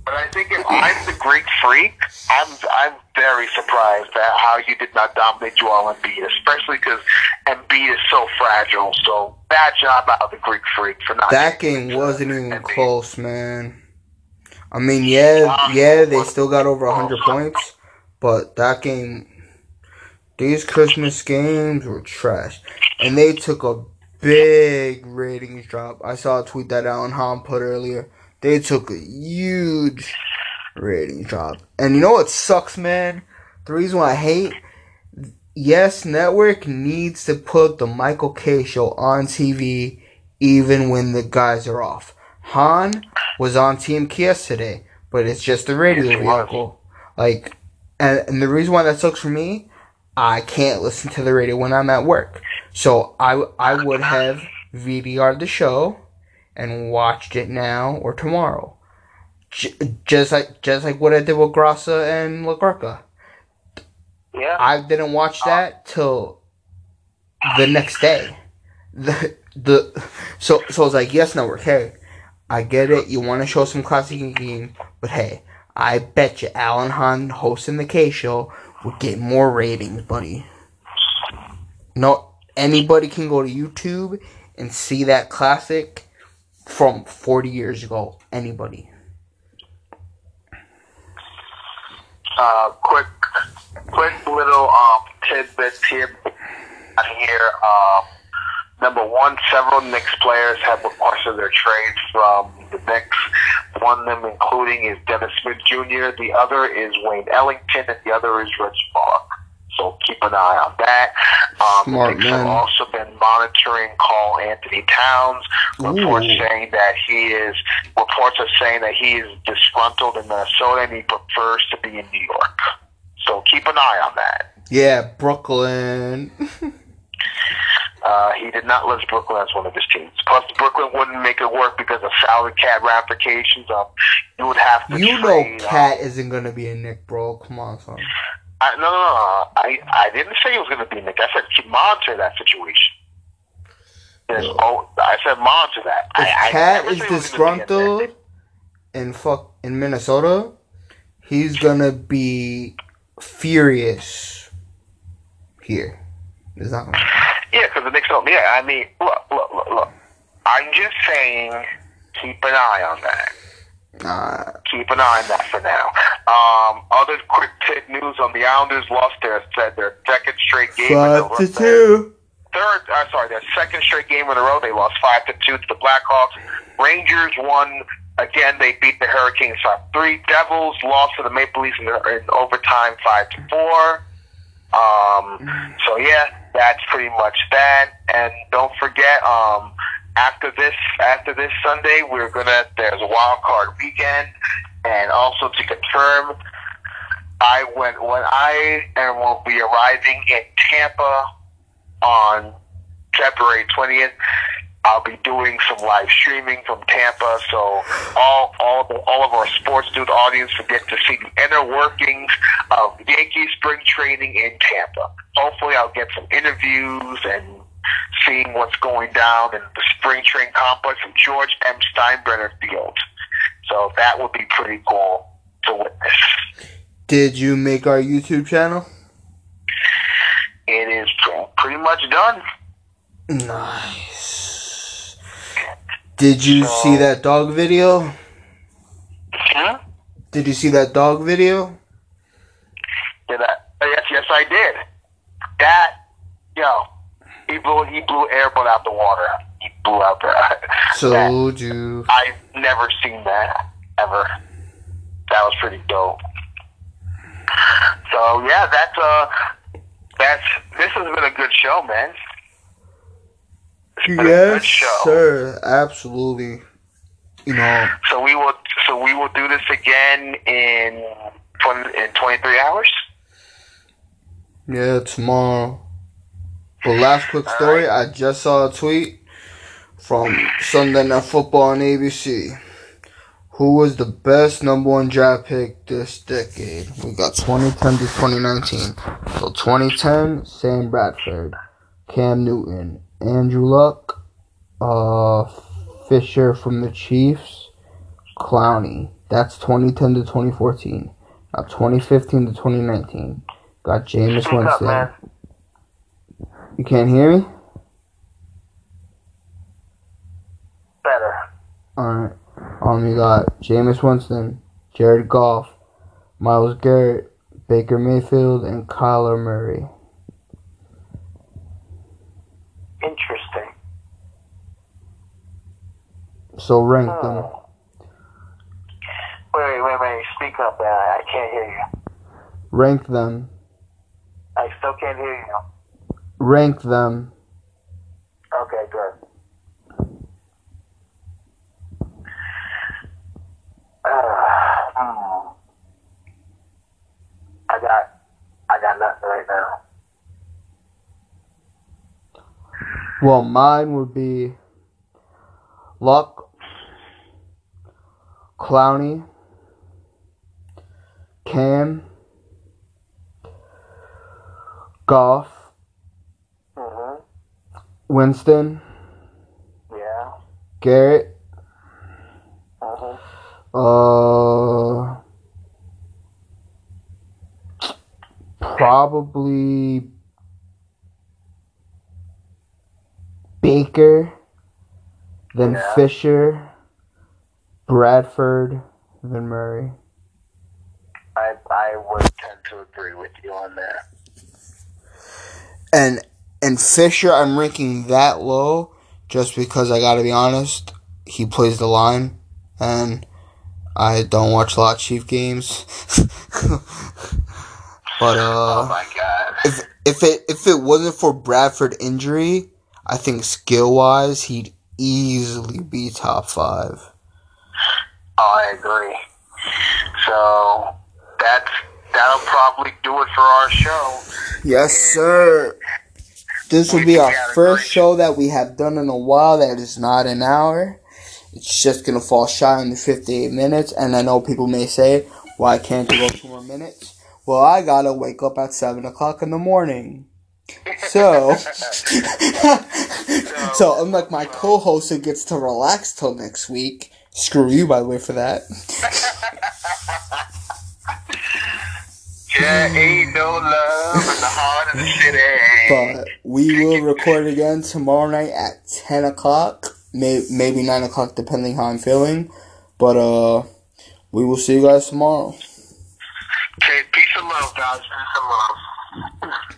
but I think if I'm the Greek freak, I'm I'm very surprised at how you did not dominate Joel Embiid, especially because Embiid is so fragile. So bad job out of the Greek freak for not. That game wasn't even close, man. I mean, yeah, yeah, they still got over 100 points, but that game, these Christmas games were trash. And they took a big ratings drop. I saw a tweet that Alan Hahn put earlier. They took a huge ratings drop. And you know what sucks, man? The reason why I hate Yes Network needs to put the Michael Kay show on TV even when the guys are off. Hahn was on Team Kies today, but it's just a radio vehicle. Like, and, and the reason why that sucks for me, I can't listen to the radio when I'm at work. So I, I would have VDR'd the show and watched it now or tomorrow. J- just like just like what I did with Grassa and LaGurka. Yeah. I didn't watch uh, that till the next day. The the so so it's like yes network. Hey, I get it. You want to show some classic game, but hey, I bet you Alan Hahn hosting the Kay show would get more ratings, buddy. No, anybody can go to YouTube and see that classic from 40 years ago. Anybody. Uh, quick, quick little um, tidbits here. Here, um, number one, several Knicks players have requested their trades from the Knicks. One of them, including, is Dennis Smith Jr. The other is Wayne Ellington, and the other is Rich Bark. So keep an eye on that. Um, Smart Knicks have also been monitoring Karl-Anthony Towns. Reports Ooh. saying that he is reports are saying that he is disgruntled in Minnesota and he prefers to be in New York. So keep an eye on that. Yeah, Brooklyn. Uh, he did not list Brooklyn as one of his teams. Plus, Brooklyn wouldn't make it work because of salary cap ramifications. Um, you would have to. You know, trade, um, Cat isn't gonna be a Nick, bro. Come on, son. I, no, no, no. I, I didn't say he was going to be Nick. I said monitor that situation. There's, oh, I said monitor that. If I, I Cat never is said he was gonna be a Nick. disgruntled in fuck in Minnesota, he's gonna be furious here. Not gonna Yeah, because the Knicks don't. Yeah, I mean, look, look, look, look. I'm just saying, keep an eye on that. Nah, Keep an eye on that for now. Um, other quick tip news on the Islanders lost their said their second straight game. five to two. Third, uh, sorry, their second straight game in a row. They lost five to two to the Blackhawks. Rangers won again. They beat the Hurricanes five three. Devils lost to the Maple Leafs in, in overtime five to four. Um, so yeah, that's pretty much that. And don't forget, um, after this after this Sunday, we're gonna there's a wild card weekend, and also to confirm, I went when I and will be arriving in Tampa on February twentieth. I'll be doing some live streaming from Tampa, so all all all of our sports dude audience will get to see the inner workings of Yankee spring training in Tampa. Hopefully, I'll get some interviews and seeing what's going down in the spring training complex of George M. Steinbrenner Field. So that would be pretty cool to witness. Did you make our YouTube channel? It is pretty much done. Nice. Did you So- see that dog video? Huh? Did you see that dog video? Did I? Yes, yes, I did. That, yo, he blew he blew airboat out the water. He blew out the. So you. I've never seen that ever. That was pretty dope. So yeah, that's uh, that's this has been a good show, man. It's been a Yes, good show. sir. Absolutely. You know, So we will, so we will do this again in 20, in twenty three hours. yeah, tomorrow. But last quick story, I just saw a tweet from Sunday Night Football on ABC. Who was the best number one draft pick this decade? We got 2010 to 2019. So 2010, Sam Bradford, Cam Newton, Andrew Luck, uh, Fisher from the Chiefs, Clowney. That's 2010 to 2014. Now 2015 to 2019. Got Jameis Winston. You can't hear me? Better. Alright. Um, you got Jameis Winston, Jared Goff, Myles Garrett, Baker Mayfield, and Kyler Murray. Interesting. So rank them. Hmm. Wait, wait, wait. Speak up, man. I can't hear you. Rank them. I still can't hear you. Rank them. Okay, good. Uh, hmm. I got, I got nothing right now. Well, mine would be Luck, Clowney, Cam, Goff. Winston, Yeah. Garrett, Mhm. uh, probably Baker, then Yeah. Fisher, Bradford, then Murray. I, I would tend to agree with you on that. And and Fisher, I'm ranking that low just because I gotta be honest, he plays the line, and I don't watch a lot of Chief games. but oh uh, my god. if if it if it wasn't for Bradford injury, I think skill wise he'd easily be top five. Oh, I agree. So that's that'll probably do it for our show. Yes, sir. This will be our we had a first show that we have done in a while that is not an hour. It's just gonna fall shy in the 58 minutes, and I know people may say, why can't you go two more minutes? Well, I gotta wake up at 7 o'clock in the morning. So, so unlike my co-host who gets to relax till next week, screw you by the way for that. There ain't no love in the heart of the city. But we will record again tomorrow night at 10 o'clock, may, maybe 9 o'clock, depending how I'm feeling. But uh, we will see you guys tomorrow. Okay, peace and love, guys. Peace and love.